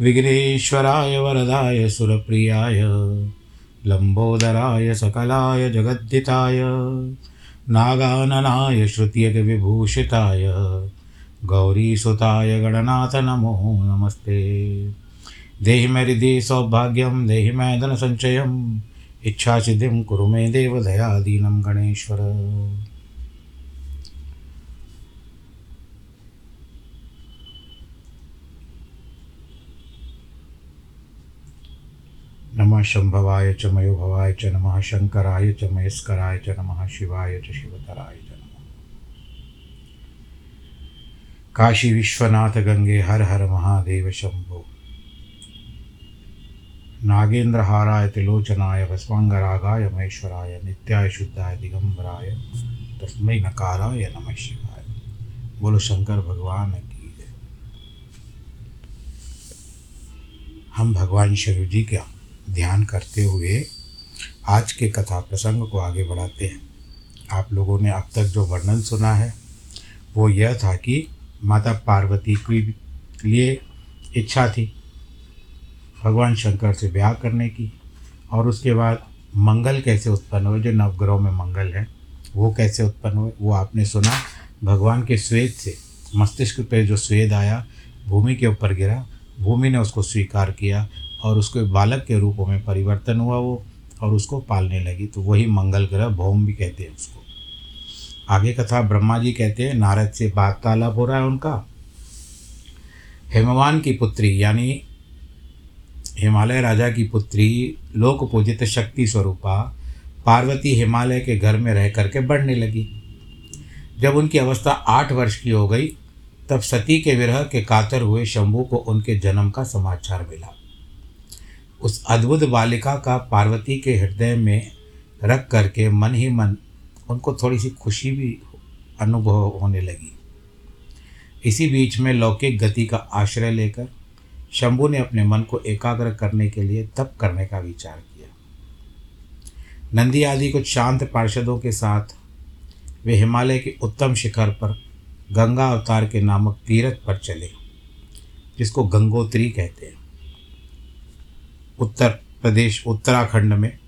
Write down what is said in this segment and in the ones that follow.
विघ्नेश्वराय वरदाय सुरप्रियाय लम्बोदराय सकलाय जगद्दिताय नागाननाय श्रुत्यगविभूषिताय, गौरीसुताय गणनाथ नमो नमस्ते। देहि मे हृदि सौभाग्यं, देहि मे धनसञ्चयम्, इच्छासिद्धिं कुरु मे देव दयादीनं गणेश्वर। नमः शम्भवाय च मयोभवाय च नमः शङ्कराय च मयस्कराय च नमः शिवाय च शिवतराय च नमः। काशी विश्वनाथ गंगे हर हर महादेव शंभो। नागेन्द्रहाराय त्रिलोचनाय भस्मांगरागाय महेश्वराय नित्याय शुद्धाय दिगंबराय तस्मै नकाराय नमः शिवाय। बोलो शंकर भगवान की हम भगवान शिव जी का ध्यान करते हुए आज के कथा प्रसंग को आगे बढ़ाते हैं। आप लोगों ने अब तक जो वर्णन सुना है, वो यह था कि माता पार्वती के लिए इच्छा थी भगवान शंकर से ब्याह करने की और उसके बाद मंगल कैसे उत्पन्न हुए, जो नवग्रहों में मंगल है, वो कैसे उत्पन्न हुए, वो आपने सुना। भगवान के स्वेद से, मस्तिष्क पे जो स्वेद आया, भूमि के ऊपर गिरा, भूमि ने उसको स्वीकार किया और उसके बालक के रूपों में परिवर्तन हुआ वो, और उसको पालने लगी। तो वही मंगल ग्रह भौम भी कहते हैं उसको। आगे कथा ब्रह्मा जी कहते हैं, नारद से वार्तालाप हो रहा है उनका। हेमवान की पुत्री, यानी हिमालय राजा की पुत्री लोक पूजित शक्ति स्वरूपा, पार्वती हिमालय के घर में रह करके बढ़ने लगी। जब उनकी अवस्था आठ वर्ष की हो गई, तब सती के विरह के कातर हुए शंभू को उनके जन्म का समाचार मिला। उस अद्भुत बालिका का पार्वती के हृदय में रख करके मन ही मन उनको थोड़ी सी खुशी भी अनुभव होने लगी। इसी बीच में लौकिक गति का आश्रय लेकर शंभु ने अपने मन को एकाग्र करने के लिए तप करने का विचार किया। नंदी आदि कुछ शांत पार्षदों के साथ वे हिमालय के उत्तम शिखर पर गंगा अवतार के नामक तीर्थ पर चले, जिसको गंगोत्री कहते हैं। उत्तर प्रदेश, उत्तराखंड में।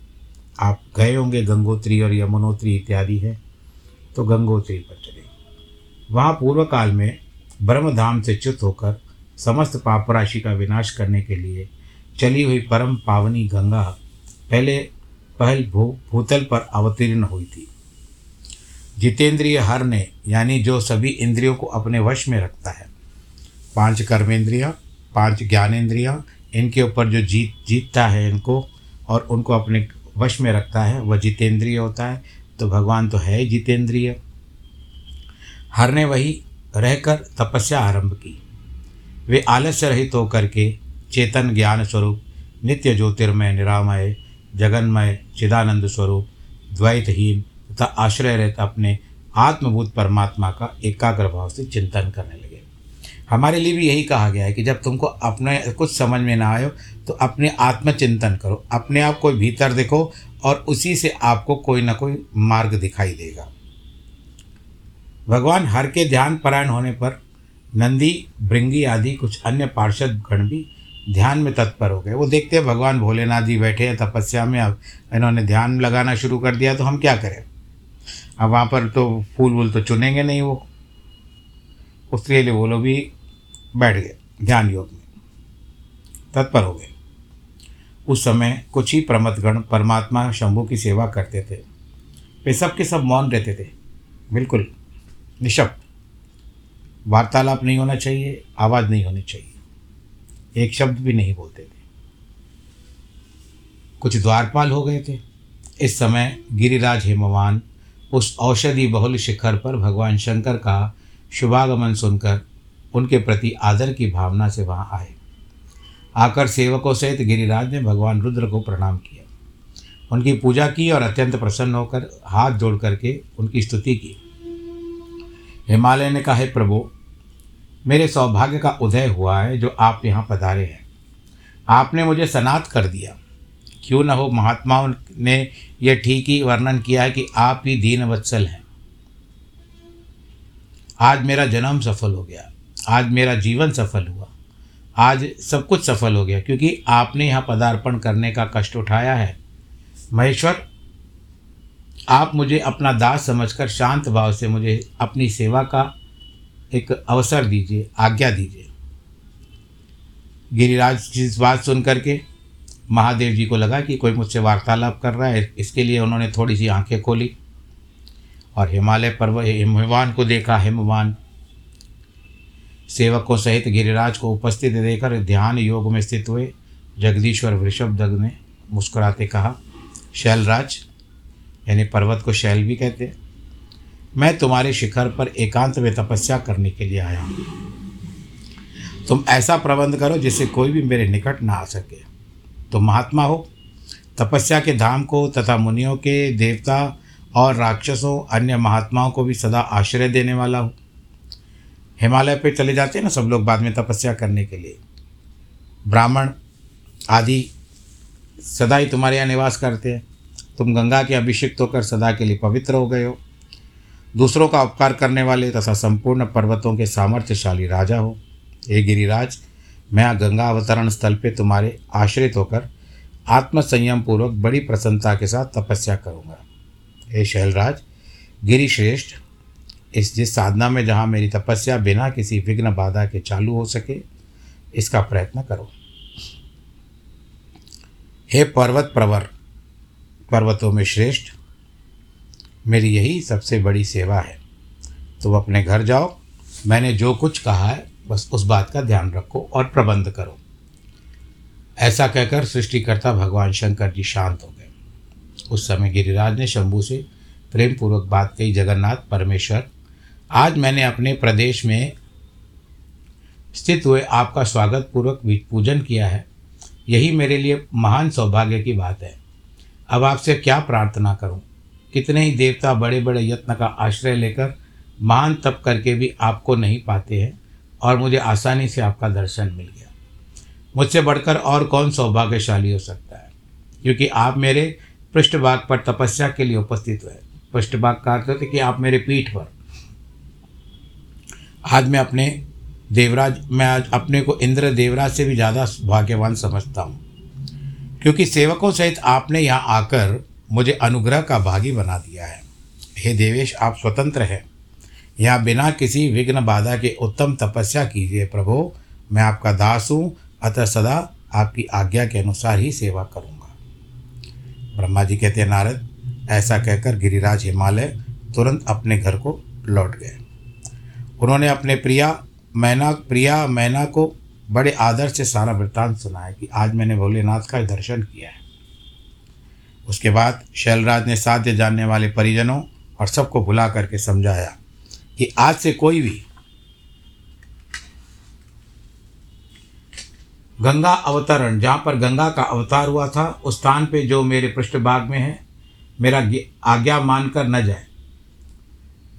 आप गए होंगे गंगोत्री और यमुनोत्री इत्यादि है तो गंगोत्री पर चले। वहाँ पूर्व काल में ब्रह्मधाम से च्युत होकर समस्त पाप राशि का विनाश करने के लिए चली हुई परम पावनी गंगा पहले पहल भू, भूतल पर अवतीर्ण हुई थी। जितेंद्रिय हर ने, यानी जो सभी इंद्रियों को अपने वश में रखता है, पाँच कर्मेंद्रियाँ, पाँच ज्ञानेन्द्रियाँ इनके ऊपर जो जीत, जीतता है इनको और उनको अपने वश में रखता है, वह जितेंद्रिय होता है तो भगवान तो है जितेंद्रिय। हर ने वही रहकर तपस्या आरंभ की। वे आलस्य रहित होकर के चेतन ज्ञान स्वरूप, नित्य ज्योतिर्मय, निरामय, जगन्मय, चिदानंद स्वरूप, द्वैतहीन तथा आश्रय रहता अपने आत्मभूत परमात्मा का एकाग्र भाव से चिंतन करने लगे। हमारे लिए भी यही कहा गया है कि जब तुमको अपने कुछ समझ में ना आयो तो अपने आत्मचिंतन करो, अपने आप को भीतर देखो और उसी से आपको कोई ना कोई मार्ग दिखाई देगा। भगवान हर के ध्यान परायण होने पर नंदी भृंगी आदि कुछ अन्य पार्षद गण भी ध्यान में तत्पर हो गए। वो देखते हैं भगवान भोलेनाथ जी बैठे हैं तपस्या में, अब इन्होंने ध्यान लगाना शुरू कर दिया तो हम क्या करें? अब वहाँ पर तो फूल वूल तो चुनेंगे नहीं वो। उसके लिए वो लोग भी बैठ गए, ध्यान योग में। तत्पर हो गए। उस समय कुछ ही प्रमथगण परमात्मा शंभु की सेवा करते थे। वे सब के सब मौन रहते थे। बिल्कुल निशब्द। वार्तालाप नहीं होना चाहिए, आवाज़ नहीं होनी चाहिए। एक शब्द भी नहीं बोलते थे। कुछ द्वारपाल हो गए थे। इस समय गिरिराज हेमवान उस औषधि बहुल शिखर पर भगवान शंकर का शुभागमन सुनकर उनके प्रति आदर की भावना से वहाँ आए। आकर सेवकों सहित गिरिराज ने भगवान रुद्र को प्रणाम किया। उनकी पूजा की और अत्यंत प्रसन्न होकर हाथ जोड़ करके उनकी स्तुति की। हिमालय ने कहा, है प्रभु, मेरे सौभाग्य का उदय हुआ है जो आप यहाँ पधारे हैं। आपने मुझे सनात कर दिया। क्यों न हो, महात्माओं ने यह ठीक ही वर्णन किया है कि आप ही दीन वत्सल हैं। आज मेरा जन्म सफल हो गया। आज मेरा जीवन सफल हुआ। आज सब कुछ सफल हो गया, क्योंकि आपने यहाँ पदार्पण करने का कष्ट उठाया है। महेश्वर, आप मुझे अपना दास समझकर शांत भाव से मुझे अपनी सेवा का एक अवसर दीजिए, आज्ञा दीजिए। गिरिराज की बात सुन करके महादेव जी को लगा कि कोई मुझसे वार्तालाप कर रहा है, इसके लिए उन्होंने थोड़ी सी आँखें खोली और हिमालय पर्वत, हिमवान को देखा, हिमवान सेवकों सहित गिरिराज को उपस्थित देखकर ध्यान योग में स्थित हुए जगदीश्वर वृषभ दग ने मुस्कुराते कहा, शैलराज, यानी पर्वत को शैल भी कहते हैं। मैं तुम्हारे शिखर पर एकांत में तपस्या करने के लिए आया हूँ। तुम ऐसा प्रबंध करो जिससे कोई भी मेरे निकट ना आ सके। तुम महात्मा हो। तपस्या के धाम को तथा मुनियों के देवता और राक्षसों, अन्य महात्माओं को भी सदा आश्रय देने वाला हो। हिमालय पे चले जाते हैं ना सब लोग बाद में तपस्या करने के लिए। ब्राह्मण आदि सदा ही तुम्हारे यहाँ निवास करते हैं। तुम गंगा के अभिषिक्त होकर सदा के लिए पवित्र हो गए हो। दूसरों का उपकार करने वाले तथा संपूर्ण पर्वतों के सामर्थ्यशाली राजा हो। हे गिरिराज, मैं गंगा अवतरण स्थल पे तुम्हारे आश्रित होकर आत्मसंयम पूर्वक बड़ी प्रसन्नता के साथ तपस्या करूँगा। हे शैलराज, गिरिश्रेष्ठ इस जिस साधना में जहाँ मेरी तपस्या बिना किसी विघ्न बाधा के चालू हो सके, इसका प्रयत्न करो। हे पर्वत प्रवर, पर्वतों में श्रेष्ठ, मेरी यही सबसे बड़ी सेवा है। तुम अपने घर जाओ, मैंने जो कुछ कहा है, बस उस बात का ध्यान रखो और प्रबंध करो। ऐसा कहकर सृष्टिकर्ता भगवान शंकर जी शांत हो गए। उस समय गिरिराज ने शंभू से प्रेम पूर्वक बात कही, जगन्नाथ, परमेश्वर आज मैंने अपने प्रदेश में स्थित हुए आपका स्वागत पूर्वक पूजन किया है। यही मेरे लिए महान सौभाग्य की बात है। अब आपसे क्या प्रार्थना करूँ? कितने ही देवता बड़े बड़े यत्न का आश्रय लेकर महान तप करके भी आपको नहीं पाते हैं और मुझे आसानी से आपका दर्शन मिल गया। मुझसे बढ़कर और कौन सौभाग्यशाली हो सकता है? क्योंकि आप मेरे पृष्ठभाग पर तपस्या के लिए उपस्थित हुए पृष्ठभाग का अर्थ होता कि आप मेरे पीठ पर आज मैं अपने देवराज, मैं आज अपने को इंद्र देवराज से भी ज़्यादा भाग्यवान समझता हूँ। क्योंकि सेवकों सहित आपने यहाँ आकर मुझे अनुग्रह का भागी बना दिया है। हे देवेश, आप स्वतंत्र हैं। यहाँ बिना किसी विघ्न बाधा के उत्तम तपस्या कीजिए प्रभु। मैं आपका दास हूँ, अतः सदा आपकी आज्ञा के अनुसार ही सेवा करूँगा। ब्रह्मा जी कहते हैं, नारद, ऐसा कहकर गिरिराज हिमालय तुरंत अपने घर को लौट गए। उन्होंने अपने प्रिया, मैना प्रिया, मैना को बड़े आदर से सारा वृत्तांत सुनाया कि आज मैंने भोलेनाथ का दर्शन किया है। उसके बाद शैलराज ने साध्य जानने वाले परिजनों और सबको बुला करके समझाया कि आज से कोई भी गंगा अवतरण, जहाँ पर गंगा का अवतार हुआ था, उस स्थान पे जो मेरे पृष्ठभाग में है, मेरा आज्ञा मानकर न जाए।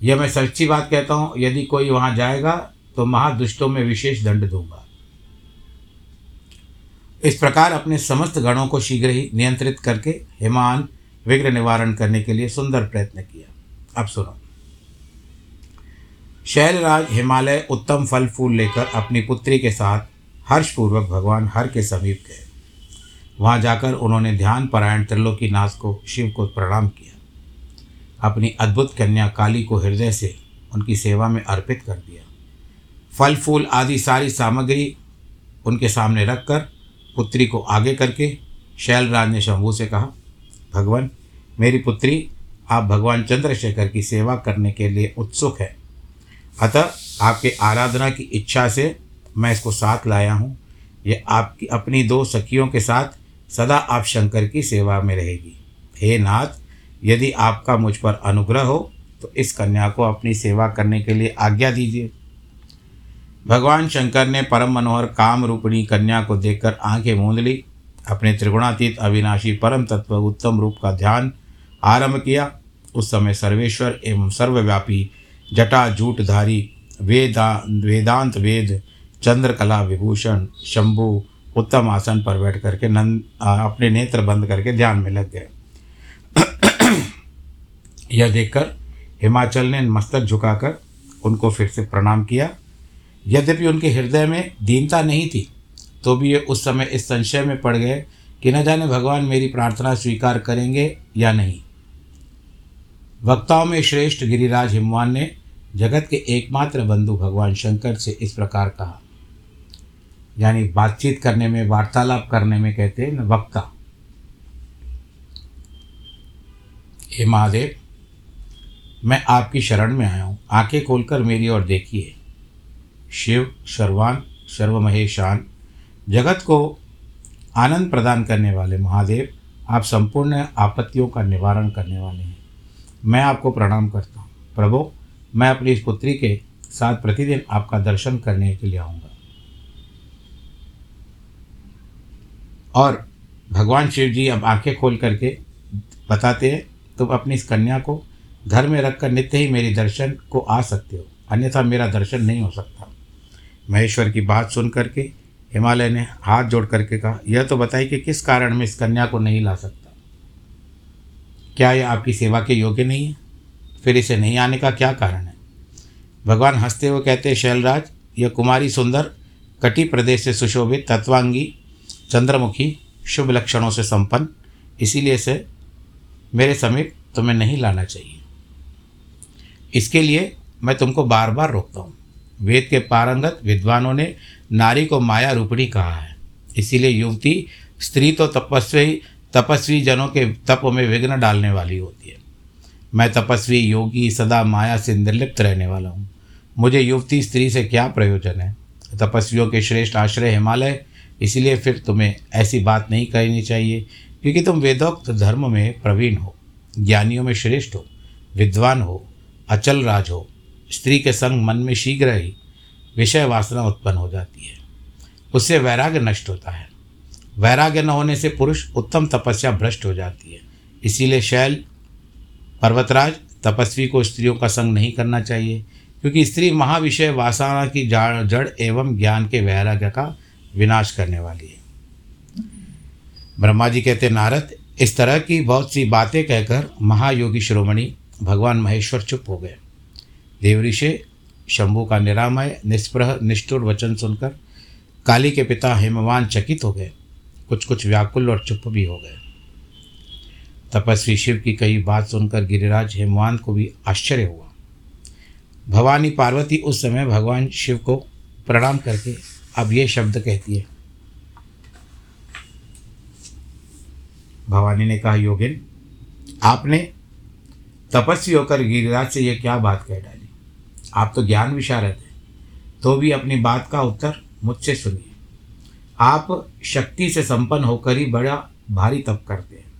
यह मैं सच्ची बात कहता हूँ, यदि कोई वहाँ जाएगा तो महादुष्टों में विशेष दंड दूँगा। इस प्रकार अपने समस्त गणों को शीघ्र ही नियंत्रित करके हिमान विघ्न निवारण करने के लिए सुंदर प्रयत्न किया। अब सुनो। शैलराज हिमालय उत्तम फल फूल लेकर अपनी पुत्री के साथ हर्षपूर्वक भगवान हर के समीप गए। वहाँ जाकर उन्होंने ध्यान परायण त्रिलोकीनाथ को शिव को प्रणाम किया। अपनी अद्भुत कन्या काली को हृदय से उनकी सेवा में अर्पित कर दिया। फल, फूल आदि सारी सामग्री उनके सामने रखकर पुत्री को आगे करके शैलराज ने शंभू से कहा, भगवान, मेरी पुत्री, आप भगवान चंद्रशेखर की सेवा करने के लिए उत्सुक है। अतः आपके आराधना की इच्छा से मैं इसको साथ लाया हूँ। यह आपकी अपनी दो सखियों के साथ सदा आप शंकर की सेवा में रहेगी। हे नाथ यदि आपका मुझ पर अनुग्रह हो तो इस कन्या को अपनी सेवा करने के लिए आज्ञा दीजिए। भगवान शंकर ने परम मनोहर काम रूपिणी कन्या को देखकर आँखें मूंद ली। अपने त्रिगुणातीत अविनाशी परम तत्व उत्तम रूप का ध्यान आरंभ किया। उस समय सर्वेश्वर एवं सर्वव्यापी जटा जूटधारी वेदा, वेदांत वेद, चंद्रकला विभूषण, शंभु उत्तम आसन पर बैठ करके नंद अपने नेत्र बंद करके ध्यान में लग गए। यह देखकर हिमाचल ने मस्तक झुकाकर उनको फिर से प्रणाम किया। यद्यपि उनके हृदय में दीनता नहीं थी तो भी ये उस समय इस संशय में पड़ गए कि न जाने भगवान मेरी प्रार्थना स्वीकार करेंगे या नहीं। वक्ताओं में श्रेष्ठ गिरिराज हिमवान ने जगत के एकमात्र बंधु भगवान शंकर से इस प्रकार कहा। यानी बातचीत करने में, वार्तालाप करने में कहते हैं वक्ता। हे महादेव मैं आपकी शरण में आया हूँ। आँखें खोलकर मेरी ओर देखिए। शिव शर्वान सर्वमहेशान, जगत को आनंद प्रदान करने वाले महादेव, आप संपूर्ण आपत्तियों का निवारण करने वाले हैं। मैं आपको प्रणाम करता हूँ। प्रभु, मैं अपनी इस पुत्री के साथ प्रतिदिन आपका दर्शन करने के लिए आऊँगा। और भगवान शिव जी अब आँखें खोल करके बताते हैं, तुम अपनी इस कन्या को घर में रखकर नित्य ही मेरे दर्शन को आ सकते हो। अन्यथा मेरा दर्शन नहीं हो सकता। महेश्वर की बात सुन करके हिमालय ने हाथ जोड़ करके कहा, यह तो बताइए कि किस कारण मैं इस कन्या को नहीं ला सकता? क्या यह आपकी सेवा के योग्य नहीं है? फिर इसे नहीं आने का क्या कारण है? भगवान हँसते हुए कहते हैं, शैलराज, यह कुमारी सुंदर, कटी प्रदेश से सुशोभित, तत्वांगी, चंद्रमुखी, शुभ लक्षणों से संपन्न, इसीलिए से मेरे समीप तुम्हें नहीं लाना चाहिए। इसके लिए मैं तुमको बार बार रोकता हूँ। वेद के पारंगत विद्वानों ने नारी को माया रूपणी कहा है। इसीलिए युवती स्त्री तो तपस्वी तपस्वी जनों के तप में विघ्न डालने वाली होती है। मैं तपस्वी योगी सदा माया से निर्लिप्त रहने वाला हूँ। मुझे युवती स्त्री से क्या प्रयोजन है? तपस्वियों के श्रेष्ठ आश्रय हिमालय, इसलिए फिर तुम्हें ऐसी बात नहीं करनी चाहिए, क्योंकि तुम वेदोक्त धर्म में प्रवीण हो, ज्ञानियों में श्रेष्ठ हो, विद्वान हो अचल राज हो। स्त्री के संग मन में शीघ्र ही विषय वासना उत्पन्न हो जाती है। उससे वैराग्य नष्ट होता है। वैराग्य न होने से पुरुष उत्तम तपस्या भ्रष्ट हो जाती है। इसीलिए शैल, पर्वतराज, तपस्वी को स्त्रियों का संग नहीं करना चाहिए, क्योंकि स्त्री महाविषय वासना की जड़ एवं ज्ञान के वैराग्य का विनाश करने वाली है। ब्रह्मा जी कहते, नारद, इस तरह की बहुत सी बातें कहकर महायोगी श्रोमणी भगवान महेश्वर चुप हो गए। देवऋषि, शंभु का निरामय निष्प्रह, निष्ठुर वचन सुनकर काली के पिता हेमवान चकित हो गए। कुछ कुछ व्याकुल और चुप भी हो गए। तपस्वी शिव की कई बात सुनकर गिरिराज हेमवान को भी आश्चर्य हुआ। भवानी पार्वती उस समय भगवान शिव को प्रणाम करके अब ये शब्द कहती है। भवानी ने कहा, योगिन, आपने तपस्वी होकर गिरिराज से यह क्या बात कह डाली? आप तो ज्ञान विशारद हैं तो भी अपनी बात का उत्तर मुझसे सुनिए। आप शक्ति से संपन्न होकर ही बड़ा भारी तप करते हैं।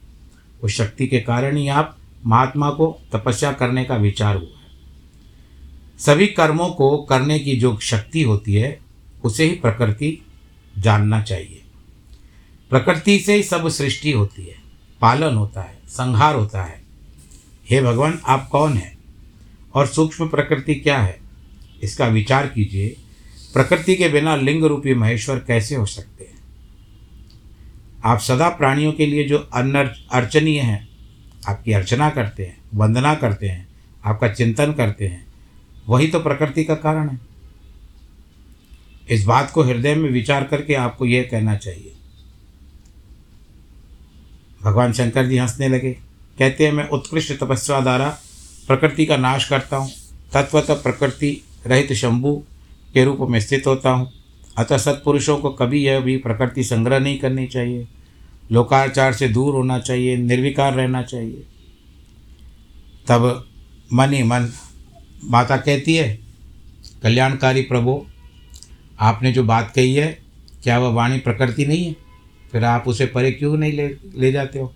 उस शक्ति के कारण ही आप महात्मा को तपस्या करने का विचार हुआ है। सभी कर्मों को करने की जो शक्ति होती है, उसे ही प्रकृति जानना चाहिए। प्रकृति से ही सब सृष्टि होती है, पालन होता है, संहार होता है हे भगवान, आप कौन हैं? और सूक्ष्म प्रकृति क्या है? इसका विचार कीजिए। प्रकृति के बिना लिंग रूपी महेश्वर कैसे हो सकते हैं? आप सदा प्राणियों के लिए जो अन्न अर्चनीय हैं, आपकी अर्चना करते हैं, वंदना करते हैं, आपका चिंतन करते हैं, वही तो प्रकृति का कारण है। इस बात को हृदय में विचार करके आपको यह कहना चाहिए। भगवान शंकर जी हंसने लगे। कहते हैं, मैं उत्कृष्ट तपस्या द्वारा प्रकृति का नाश करता हूँ। तत्वतः प्रकृति रहित शंभु के रूप में स्थित होता हूँ। अतः सत्पुरुषों को कभी यह भी प्रकृति संग्रह नहीं करनी चाहिए। लोकाचार से दूर होना चाहिए, निर्विकार रहना चाहिए। तब मन ही मन, माता कहती है, कल्याणकारी प्रभु, आपने जो बात कही है, क्या वह वाणी प्रकृति नहीं है? फिर आप उसे परे क्यों नहीं ले ले जाते हो?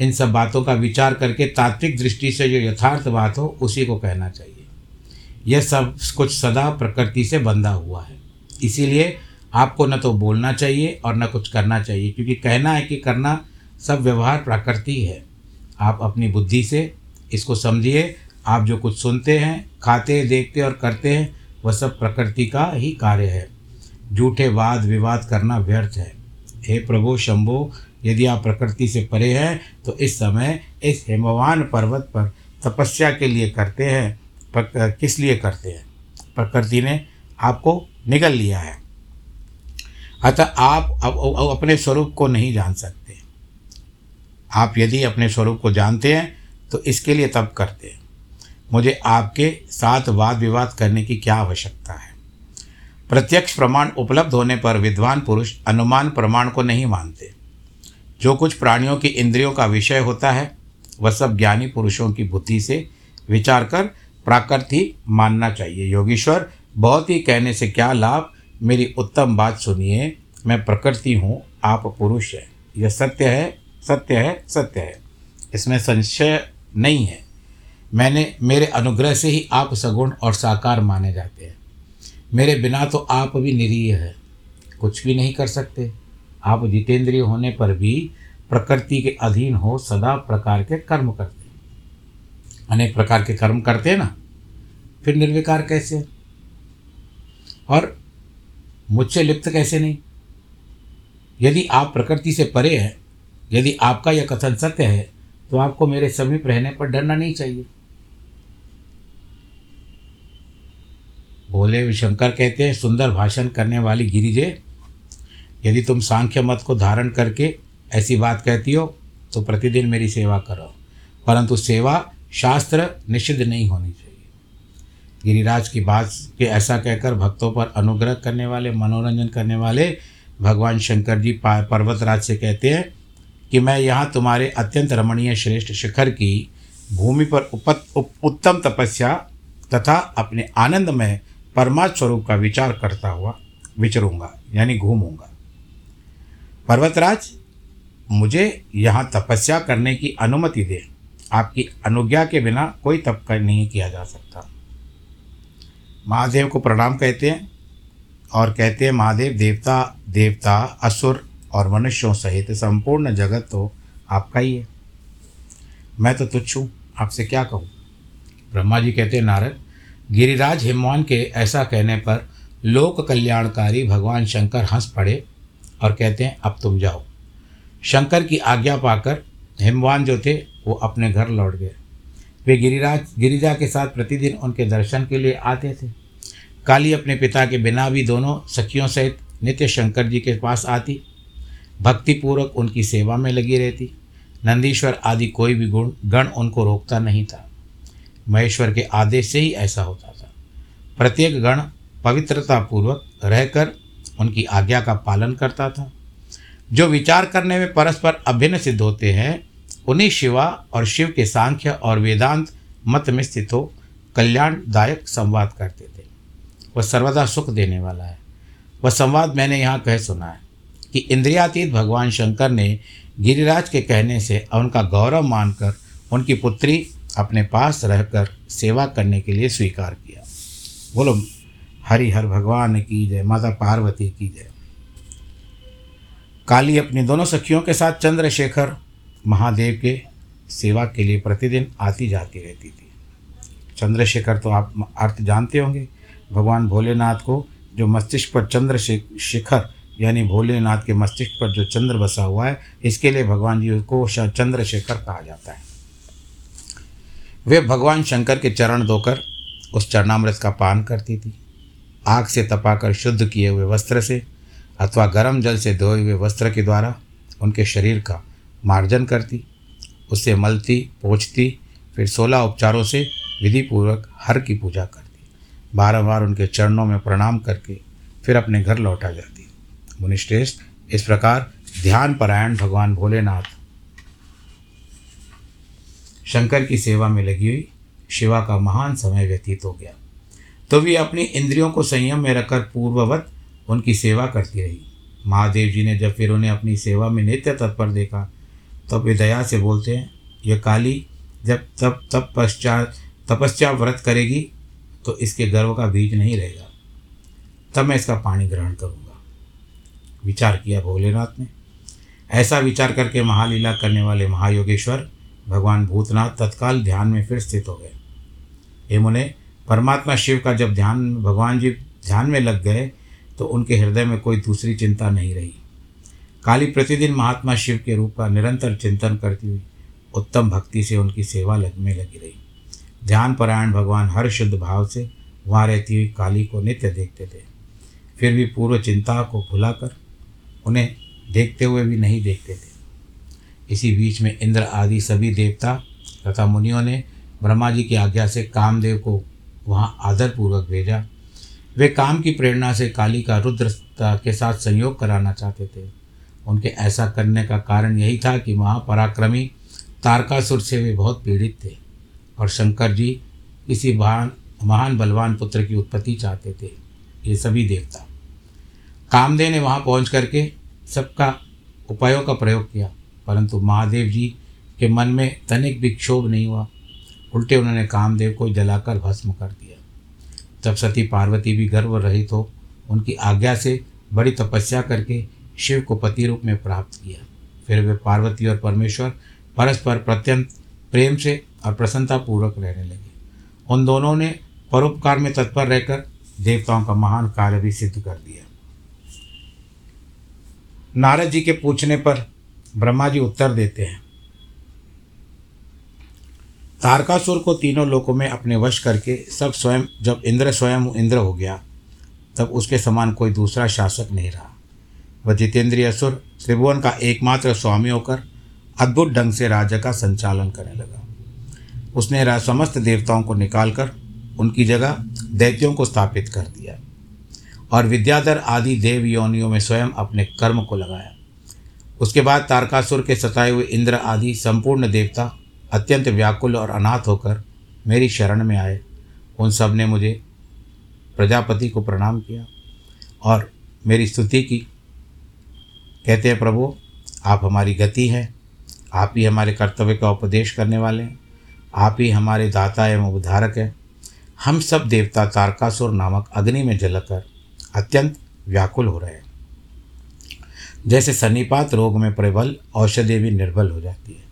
इन सब बातों का विचार करके तात्विक दृष्टि से जो यथार्थ बात हो, उसी को कहना चाहिए। यह सब कुछ सदा प्रकृति से बंधा हुआ है। इसीलिए आपको न तो बोलना चाहिए और न कुछ करना चाहिए, क्योंकि कहना है कि करना सब व्यवहार प्रकृति है। आप अपनी बुद्धि से इसको समझिए, आप जो कुछ सुनते हैं, खाते, देखते और करते हैं, वह सब प्रकृति का ही कार्य है। झूठे वाद विवाद करना व्यर्थ है। हे प्रभु, शंभो यदि आप प्रकृति से परे हैं तो इस समय इस हिमवान पर्वत पर तपस्या के लिए करते हैं किस लिए करते हैं? प्रकृति ने आपको निगल लिया है। अतः आप अब अपने स्वरूप को नहीं जान सकते। आप यदि अपने स्वरूप को जानते हैं तो इसके लिए तब करते हैं। मुझे आपके साथ वाद विवाद करने की क्या आवश्यकता है? प्रत्यक्ष प्रमाण उपलब्ध होने पर विद्वान पुरुष अनुमान प्रमाण को नहीं मानते। जो कुछ प्राणियों की इंद्रियों का विषय होता है, वह सब ज्ञानी पुरुषों की बुद्धि से विचार कर प्राकृत ही मानना चाहिए। योगेश्वर, बहुत ही कहने से क्या लाभ? मेरी उत्तम बात सुनिए, मैं प्रकृति हूँ, आप पुरुष हैं। यह सत्य है सत्य है सत्य है। इसमें संशय नहीं है। मैंने, मेरे अनुग्रह से ही आप सगुण और साकार माने जाते हैं। मेरे बिना तो आप भी निरीह है। कुछ भी नहीं कर सकते। आप जितेंद्रिय होने पर भी प्रकृति के अधीन हो, सदा प्रकार के कर्म करते अनेक प्रकार के कर्म करते हैं ना, फिर निर्विकार कैसे और मुझसे लिप्त कैसे नहीं? यदि आप प्रकृति से परे हैं, यदि आपका यह कथन सत्य है तो आपको मेरे समीप रहने पर डरना नहीं चाहिए। भोले शंकर कहते हैं, सुंदर भाषण करने वाली गिरिजे यदि तुम सांख्य मत को धारण करके ऐसी बात कहती हो तो प्रतिदिन मेरी सेवा करो। परंतु सेवा शास्त्र निषिद्ध नहीं होनी चाहिए। गिरिराज की बात के ऐसा कहकर भक्तों पर अनुग्रह करने वाले मनोरंजन करने वाले भगवान शंकर जी पर्वतराज से कहते हैं कि मैं यहाँ तुम्हारे अत्यंत रमणीय श्रेष्ठ शिखर की भूमि पर उपत, उप, उत्तम तपस्या तथा अपने आनंद में परमात्म स्वरूप का विचार करता हुआ विचरूँगा यानी घूमूँगा। पर्वतराज, मुझे यहाँ तपस्या करने की अनुमति दे। आपकी अनुज्ञा के बिना कोई तप कर नहीं किया जा सकता। महादेव को प्रणाम कहते हैं और कहते हैं, महादेव, देवता देवता, असुर और मनुष्यों सहित संपूर्ण जगत तो आपका ही है। मैं तो तुच्छ हूँ, आपसे क्या कहूँ? ब्रह्मा जी कहते हैं, नारद, गिरिराज हिमवान के ऐसा कहने पर लोक कल्याणकारी भगवान शंकर हंस पड़े और कहते हैं, अब तुम जाओ। शंकर की आज्ञा पाकर हिमवान जो थे, वो अपने घर लौट गए। वे गिरिराज, गिरिजा के साथ प्रतिदिन उनके दर्शन के लिए आते थे। काली अपने पिता के बिना भी दोनों सखियों सहित नित्य शंकर जी के पास आती। भक्तिपूर्वक उनकी सेवा में लगी रहती। नंदीश्वर आदि कोई भी गुण, गण उनको रोकता नहीं था। महेश्वर के आदेश से ही ऐसा होता था। प्रत्येक गण पवित्रतापूर्वक रहकर उनकी आज्ञा का पालन करता था। जो विचार करने में परस्पर अभिन्न सिद्ध होते हैं, उन्हीं शिवा और शिव के सांख्य और वेदांत मत में स्थित हो, कल्याणदायक संवाद करते थे। वह सर्वदा सुख देने वाला है। वह संवाद मैंने यहाँ कह सुना है कि इंद्रियातीत भगवान शंकर ने गिरिराज के कहने से उनका गौरव मानकर उनकी पुत्री अपने पास रहकर सेवा करने के लिए स्वीकार किया। बोलो हरिहर भगवान की जय, माता पार्वती की जय। काली अपनी दोनों सखियों के साथ चंद्रशेखर महादेव के सेवा के लिए प्रतिदिन आती जाती रहती थी। चंद्रशेखर तो आप अर्थ जानते होंगे, भगवान भोलेनाथ को जो मस्तिष्क पर चंद्र शिखर यानी भोलेनाथ के मस्तिष्क पर जो चंद्र बसा हुआ है, इसके लिए भगवान जी को चंद्रशेखर कहा जाता है। वे भगवान शंकर के चरण धोकर उस चरणामृत का पान करती थी। आग से तपाकर शुद्ध किए हुए वस्त्र से अथवा गर्म जल से धोए हुए वस्त्र के द्वारा उनके शरीर का मार्जन करती उससे मलती, पोछती, फिर सोलह उपचारों से विधिपूर्वक हर की पूजा करती। बारंबार उनके चरणों में प्रणाम करके फिर अपने घर लौटा जाती। मुनिश्रेष्ठ, इस प्रकार ध्यान परायण भगवान भोलेनाथ शंकर की सेवा में लगी हुई शिवा का महान समय व्यतीत हो गया। तो भी अपनी इंद्रियों को संयम में रखकर पूर्ववत उनकी सेवा करती रही। महादेव जी ने जब फिर उन्हें अपनी सेवा में नित्य तत्पर देखा, तब वे दया से बोलते हैं यह काली जब तब तब पश्चात तपस्या व्रत करेगी तो इसके गर्व का बीज नहीं रहेगा। तब मैं इसका पानी ग्रहण करूँगा। विचार किया भोलेनाथ ने। ऐसा विचार करके महालीला करने वाले महायोगेश्वर भगवान भूतनाथ तत्काल ध्यान में फिर स्थित हो गए। हे मुने परमात्मा शिव का जब ध्यान, भगवान जी ध्यान में लग गए तो उनके हृदय में कोई दूसरी चिंता नहीं रही। काली प्रतिदिन महात्मा शिव के रूप का निरंतर चिंतन करती हुई, उत्तम भक्ति से उनकी सेवा लग, में लगी रही। ध्यान परायण भगवान हर शुद्ध भाव से वहाँ रहती हुई काली को नित्य देखते थे। फिर भी पूर्व चिंता को भुलाकर उन्हें देखते हुए भी नहीं देखते थे। इसी बीच में इंद्र आदि सभी देवता तथा मुनियों ने ब्रह्मा जी की आज्ञा से कामदेव को वहाँ आदरपूर्वक भेजा। वे काम की प्रेरणा से काली का रुद्रता के साथ संयोग कराना चाहते थे। उनके ऐसा करने का कारण यही था कि महापराक्रमी तारकासुर से वे बहुत पीड़ित थे और शंकर जी किसी महान महान बलवान पुत्र की उत्पत्ति चाहते थे। ये सभी देवता। कामदेव ने वहाँ पहुँच करके सबका उपायों का प्रयोग किया, परंतु महादेव जी के मन में तनिक भी क्षोभ नहीं हुआ। उल्टे उन्होंने कामदेव को जलाकर भस्म कर दिया। तब सती पार्वती भी गर्व रहित हो, उनकी आज्ञा से बड़ी तपस्या करके शिव को पति रूप में प्राप्त किया। फिर वे पार्वती और परमेश्वर परस्पर प्रत्यंत प्रेम से और प्रसन्नतापूर्वक रहने लगे। उन दोनों ने परोपकार में तत्पर रहकर देवताओं का महान कार्य भी सिद्ध कर दिया। नारद जी के पूछने पर ब्रह्मा जी उत्तर देते हैं। तारकासुर को तीनों लोकों में अपने वश करके सब स्वयं, जब इंद्र स्वयं इंद्र हो गया, तब उसके समान कोई दूसरा शासक नहीं रहा। वह जितेंद्रिय असुर, त्रिभुवन का एकमात्र स्वामी होकर अद्भुत ढंग से राज्य का संचालन करने लगा। उसने समस्त देवताओं को निकालकर उनकी जगह दैत्यों को स्थापित कर दिया और विद्याधर आदि देव योनियों में स्वयं अपने कर्म को लगाया। उसके बाद तारकासुर के सताए हुए इंद्र आदि संपूर्ण देवता अत्यंत व्याकुल और अनाथ होकर मेरी शरण में आए। उन सबने मुझे प्रजापति को प्रणाम किया और मेरी स्तुति की। कहते हैं, प्रभु, आप हमारी गति हैं। आप ही हमारे कर्तव्य का उपदेश करने वाले हैं। आप ही हमारे दाता एवं उद्धारक हैं। हम सब देवता तारकासुर नामक अग्नि में जलकर अत्यंत व्याकुल हो रहे हैं। जैसे सन्निपात रोग में प्रबल औषधि भी निर्बल हो जाती है।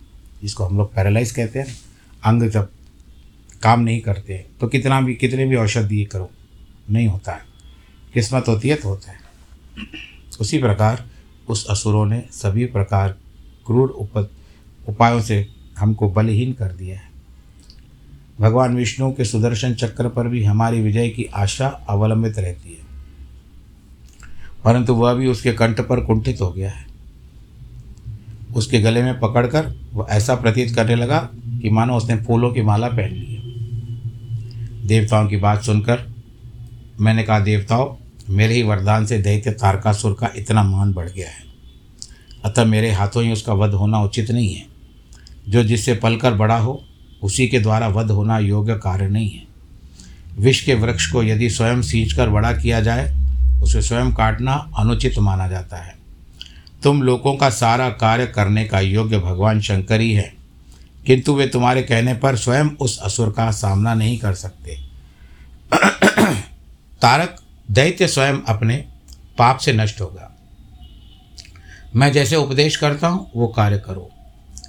जिसको हम लोग पैरालाइज कहते हैं, अंग जब काम नहीं करते तो कितना भी, कितने भी औषध दिए करो, नहीं होता है। किस्मत होती है तो होता है। उसी प्रकार उस असुरों ने सभी प्रकार क्रूर उप उपायों से हमको बलहीन कर दिया है। भगवान विष्णु के सुदर्शन चक्र पर भी हमारी विजय की आशा अवलंबित रहती है। परंतु वह भी उसके कंठ पर कुंठित हो गया है। उसके गले में पकड़कर वह ऐसा प्रतीत करने लगा कि मानो उसने फूलों की माला पहन ली है। देवताओं की बात सुनकर मैंने कहा, देवताओं, मेरे ही वरदान से दैत्य तारकासुर का इतना मान बढ़ गया है। अतः मेरे हाथों ही उसका वध होना उचित नहीं है। जो जिससे पलकर बड़ा हो, उसी के द्वारा वध होना योग्य कार्य नहीं है। विष के वृक्ष को यदि स्वयं सींच कर बड़ा किया जाए, उसे स्वयं काटना अनुचित माना जाता है। तुम लोगों का सारा कार्य करने का योग्य भगवान शंकर ही है। किंतु वे तुम्हारे कहने पर स्वयं उस असुर का सामना नहीं कर सकते। तारक, दैत्य स्वयं अपने पाप से नष्ट होगा। मैं जैसे उपदेश करता हूँ, वो कार्य करो।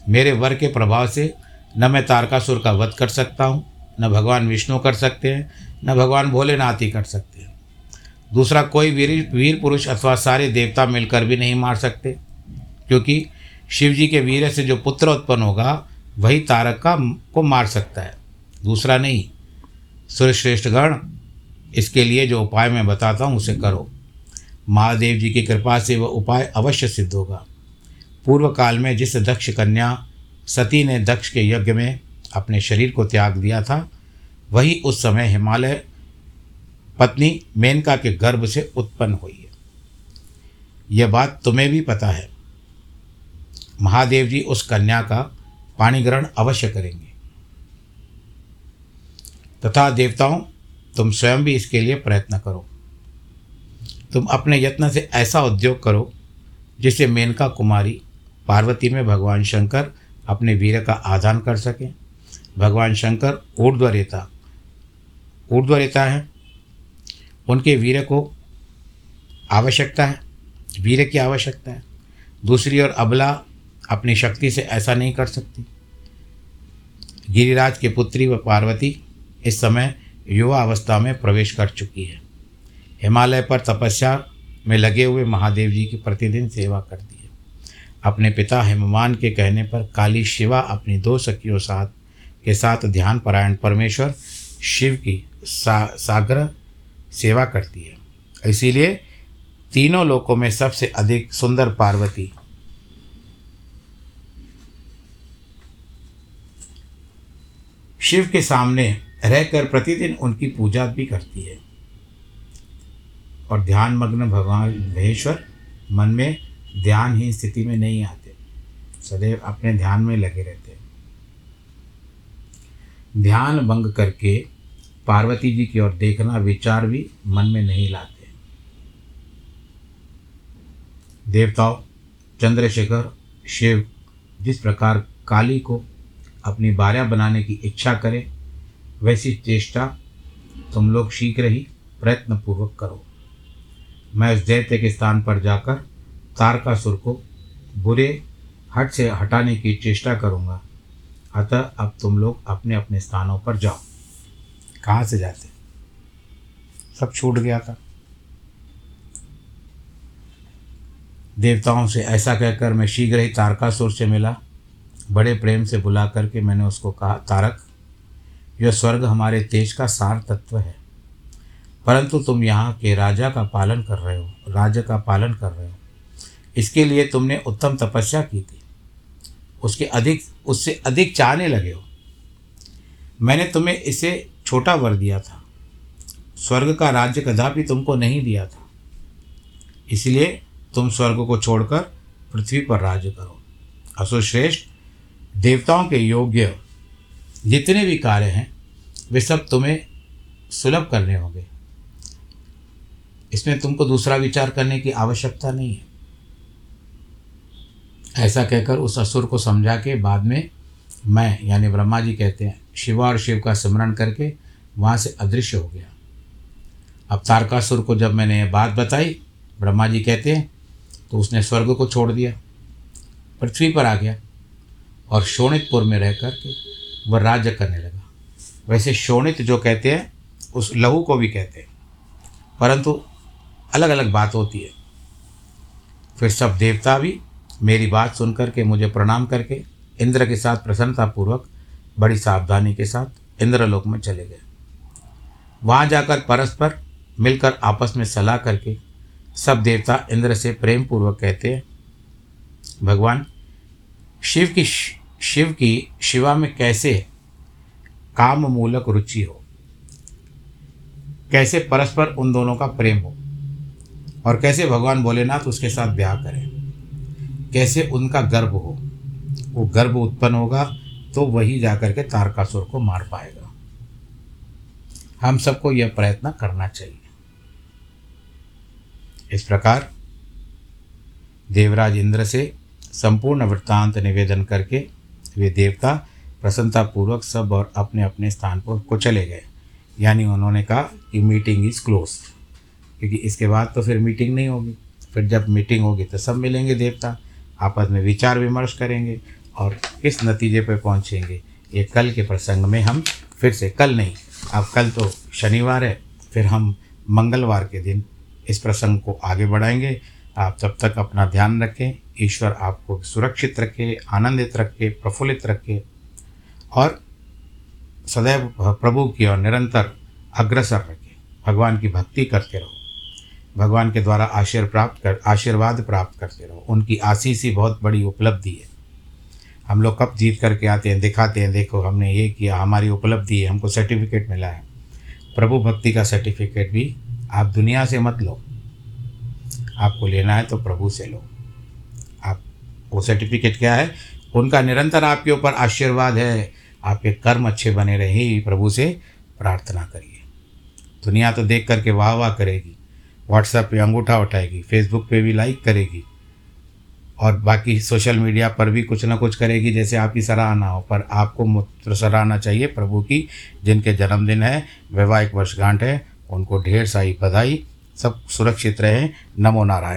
मेरे वर के प्रभाव से न मैं तारकासुर का वध कर सकता हूँ, न भगवान विष्णु कर सकते हैं, न भगवान भोलेनाथ ही कर सकते हैं। दूसरा, कोई वीर वीर पुरुष अथवा सारे देवता मिलकर भी नहीं मार सकते, क्योंकि शिव जी के वीर से जो पुत्र उत्पन्न होगा, वही तारक का, को मार सकता है। दूसरा नहीं सूर्यश्रेष्ठ गण, इसके लिए जो उपाय मैं बताता हूँ, उसे करो। महादेव जी की कृपा से वह उपाय अवश्य सिद्ध होगा। पूर्व काल में जिस दक्ष कन्या सती ने दक्ष के यज्ञ में अपने शरीर को त्याग दिया था, वही उस समय हिमालय पत्नी मेनका के गर्भ से उत्पन्न हुई है। यह बात तुम्हें भी पता है। महादेव जी उस कन्या का पाणी ग्रहण अवश्य करेंगे। तथा देवताओं, तुम स्वयं भी इसके लिए प्रयत्न करो। तुम अपने यत्न से ऐसा उद्योग करो, जिससे मेनका कुमारी पार्वती में भगवान शंकर अपने वीर का आदान कर सकें। भगवान शंकर ऊर्ध्वरेता ऊर्ध्व रहता है। उनके वीर को आवश्यकता है, वीर की आवश्यकता है। दूसरी ओर अबला अपनी शक्ति से ऐसा नहीं कर सकती। गिरिराज की पुत्री व पार्वती इस समय युवा अवस्था में प्रवेश कर चुकी है। हिमालय पर तपस्या में लगे हुए महादेव जी की प्रतिदिन सेवा करती है। अपने पिता हेममान के कहने पर काली शिवा अपनी दो सखियों साथ के साथ ध्यान परायण परमेश्वर, शिव की सा सागर सेवा करती है। इसीलिए तीनों लोकों में सबसे अधिक सुंदर पार्वती। शिव के सामने रहकर प्रतिदिन उनकी पूजा भी करती है। और ध्यान मग्न भगवान महेश्वर मन में ध्यानहीन स्थिति में नहीं आते। सदैव अपने ध्यान में लगे रहते हैं। ध्यान भंग करके पार्वती जी की ओर देखना विचार भी मन में नहीं लाते। देवताओं, चंद्रशेखर, शिव, जिस प्रकार काली को अपनी बारिया बनाने की इच्छा करें, वैसी चेष्टा तुम लोग शीघ्र ही प्रयत्नपूर्वक करो। मैं उस दैत्य के स्थान पर जाकर तारकासुर को बुरे हट से हटाने की चेष्टा करूँगा। अतः अब तुम लोग अपने अपने स्थानों पर जाओ। कहाँ से जाते? सब छूट गया था। देवताओं से ऐसा कहकर मैं शीघ्र ही तारकासुर से मिला। बड़े प्रेम से बुला करके मैंने उसको कहा, तारक, यह स्वर्ग हमारे तेज का सार तत्व है। परंतु तुम यहाँ के राजा का पालन कर रहे हो राज्य का पालन कर रहे हो। इसके लिए तुमने उत्तम तपस्या की थी। उसके अधिक, उससे अधिक चाहने लगे हो। मैंने तुम्हें इसे छोटा वर दिया था। स्वर्ग का राज्य कदापि तुमको नहीं दिया था। इसलिए तुम स्वर्ग को छोड़कर पृथ्वी पर राज्य करो। असुश्रेष्ठ देवताओं के योग्य जितने भी कार्य हैं, वे सब तुम्हें सुलभ करने होंगे। इसमें तुमको दूसरा विचार करने की आवश्यकता नहीं है। ऐसा कहकर उस असुर को समझा के बाद में मैं, यानी ब्रह्मा जी कहते हैं, शिवा और शिव का स्मरण करके वहाँ से अदृश्य हो गया। अब तारकासुर को जब मैंने ये बात बताई, ब्रह्मा जी कहते हैं तो उसने स्वर्ग को छोड़ दिया, पृथ्वी पर आ गया और शोणितपुर में रह कर के वह राज्य करने लगा। वैसे शोणित जो कहते हैं, उस लहू को भी कहते हैं, परंतु अलग अलग बात होती है। फिर सब देवता भी मेरी बात सुन कर के मुझे प्रणाम करके इंद्र के साथ प्रसन्नतापूर्वक, बड़ी सावधानी के साथ इंद्रलोक में चले गए। वहाँ जाकर परस्पर मिलकर आपस में सलाह करके सब देवता इंद्र से प्रेम पूर्वक कहते हैं, भगवान, शिव की शिव की शिवा में कैसे काम मूलक रुचि हो? कैसे परस्पर उन दोनों का प्रेम हो? और कैसे भगवान भोलेनाथ उसके साथ ब्याह करें? कैसे उनका गर्भ हो? वो गर्भ उत्पन्न होगा तो वही जाकर के तारकासुर को मार पाएगा। हम सबको यह प्रयत्न करना चाहिए। इस प्रकार देवराज इंद्र से संपूर्ण वृत्तांत निवेदन करके वे देवता प्रसन्नतापूर्वक सब और अपने अपने स्थान पर को चले गए। यानी उन्होंने कहा कि मीटिंग इज़ क्लोज क्योंकि इसके बाद तो फिर मीटिंग नहीं होगी। फिर जब मीटिंग होगी तो सब मिलेंगे देवता। आपस में विचार विमर्श करेंगे। और किस नतीजे पर पहुँचेंगे। ये कल के प्रसंग में हम फिर से, कल नहीं, अब कल तो शनिवार है, फिर हम मंगलवार के दिन इस प्रसंग को आगे बढ़ाएँगे। आप तब तक अपना ध्यान रखें, ईश्वर आपको सुरक्षित रखे, आनंदित रखे, प्रफुल्लित रखे और सदैव प्रभु की ओर निरंतर अग्रसर रखे। भगवान की भक्ति करते रहो। भगवान के द्वारा आशीर्वाद प्राप्त कर, आशीर्वाद प्राप्त करते रहो। उनकी आशीष ही बहुत बड़ी उपलब्धि है। हम लोग कब जीत करके आते हैं, दिखाते हैं, देखो हमने ये किया, हमारी उपलब्धि है, हमको सर्टिफिकेट मिला है। प्रभु भक्ति का सर्टिफिकेट भी आप दुनिया से मत लो। आपको लेना है तो प्रभु से लो। आप, वो सर्टिफिकेट क्या है? उनका निरंतर आपके ऊपर आशीर्वाद है। आपके कर्म अच्छे बने रहे, प्रभु से प्रार्थना करिए। दुनिया तो देख करके वाह वाह करेगी। व्हाट्सएप पे अंगूठा उठाएगी फेसबुक पे भी लाइक करेगी। और बाकी सोशल मीडिया पर भी कुछ ना कुछ करेगी, जैसे आपकी सराहना हो, पर आपको सराहना चाहिए प्रभु की, जिनके जन्मदिन है, वैवाहिक वर्षगांठ है, उनको ढेर सारी बधाई, सब सुरक्षित रहें, नमो नारायण।